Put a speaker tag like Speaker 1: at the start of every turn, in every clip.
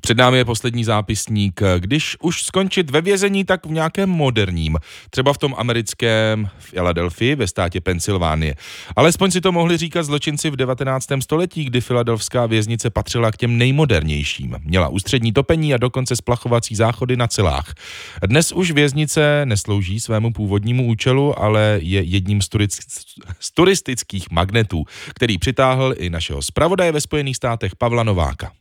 Speaker 1: Před námi je poslední zápisník. Když už skončit ve vězení, tak v nějakém moderním. Třeba v tom americkém v Philadelphii ve státě Pensylvánie. Alespoň si to mohli říkat zločinci v 19. století, kdy filadelfská věznice patřila k těm nejmodernějším. Měla ústřední topení a dokonce splachovací záchody na celách. Dnes už věznice neslouží svému původnímu účelu, ale je jedním z, z turistických magnetů, který přitáhl i našeho zpravodaje ve Spojených státech Pavla Nováka.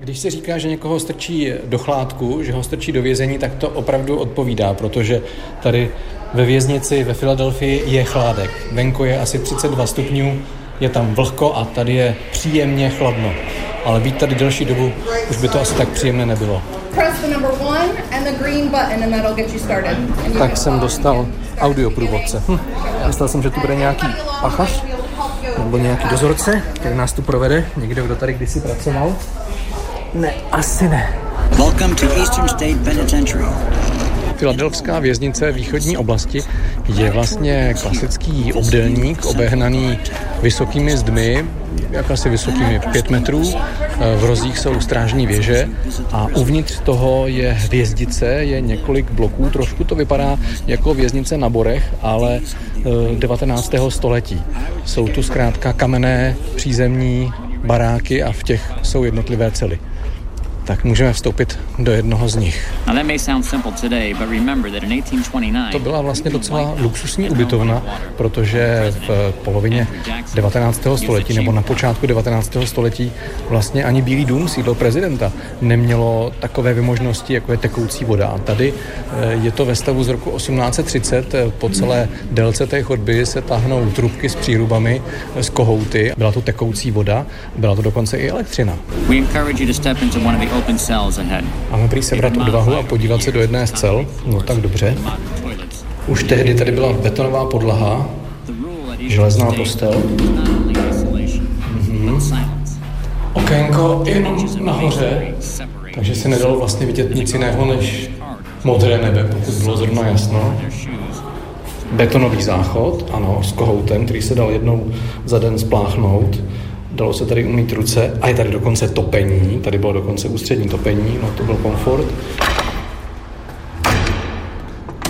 Speaker 2: Když se říká, že někoho strčí do chládku, že ho strčí do vězení, tak to opravdu odpovídá, protože tady ve věznici ve Filadelfii je chládek. Venko je asi 32 stupňů, je tam vlhko a tady je příjemně chladno. Ale být tady delší dobu, už by to asi tak příjemné nebylo. Tak jsem dostal audioprůvodce. Hm. Myslel jsem, že tu bude nějaký pachař nebo nějaký dozorce, který nás tu provede, někdo, kdo tady kdysi pracoval. Ne, asi ne. Welcome to Eastern State Penitentiary. Filadelfská věznice východní oblasti je vlastně klasický obdelník obehnaný vysokými zdmi, jak asi vysokými pět metrů. V rozích jsou strážní věže a uvnitř toho je hvězdice, je několik bloků. Trošku to vypadá jako věznice na Borech, ale 19. Eh, století. Jsou tu zkrátka kamenné přízemní baráky a v těch jsou jednotlivé cely tak můžeme vstoupit do jednoho z nich. To byla vlastně docela luxusní ubytovna, protože v polovině 19. století nebo na počátku 19. století vlastně ani Bílý dům, sídlo prezidenta, nemělo takové vymožnosti, jako je tekoucí voda. A tady eh, je to ve stavu z roku 1830. Eh, po celé délce té chodby se tahnou trubky s přírubami, z eh, kohouty. Byla to tekoucí voda, byla to dokonce i elektřina. We encourage you to step into one of the Máme prý sebrat odvahu a podívat se do jedné z cel? No tak dobře. Už tehdy tady byla betonová podlaha, železná postel. Mm-hmm. Okénko jenom nahoře, takže se nedalo vlastně vidět nic jiného než modré nebe, pokud bylo zrovna jasno. Betonový záchod, ano, s kohoutem, který se dal jednou za den spláchnout dalo se tady umít ruce a je tady dokonce topení, tady bylo dokonce ústřední topení, no to byl komfort.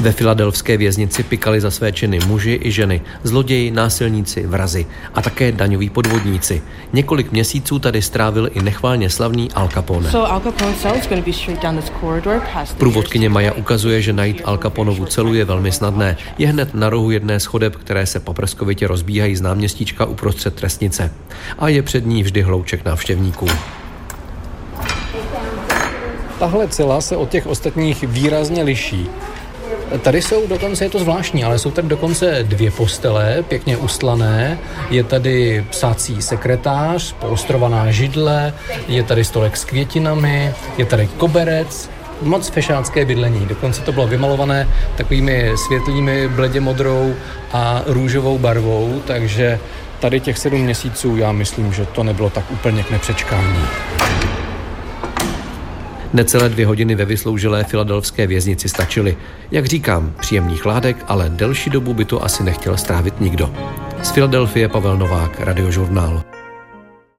Speaker 3: Ve filadelfské věznici pikali za své činy muži i ženy, zloději, násilníci, vrazi a také daňoví podvodníci. Několik měsíců tady strávil i nechválně slavný Al Capone. Průvodkyně Maja ukazuje, že najít Al Caponovu celu je velmi snadné. Je hned na rohu jedné schodeb, které se paprskovitě rozbíhají z náměstíčka uprostřed trestnice. A je před ní vždy hlouček návštěvníků.
Speaker 2: Tahle cela se od těch ostatních výrazně liší. Tady jsou dokonce, je to zvláštní, ale jsou tady dokonce dvě postele, pěkně ustlané. Je tady psací sekretář, poostrovaná židle, je tady stolek s květinami, je tady koberec, moc fešácké bydlení. Dokonce to bylo vymalované takovými světlými bledě modrou a růžovou barvou, takže tady těch sedm měsíců já myslím, že to nebylo tak úplně k nepřečkání.
Speaker 3: Necelé dvě hodiny ve vysloužilé filadelfské věznici stačily. Jak říkám, příjemný chládek, ale delší dobu by to asi nechtěl strávit nikdo. Z Filadelfie Pavel Novák, Radiožurnál.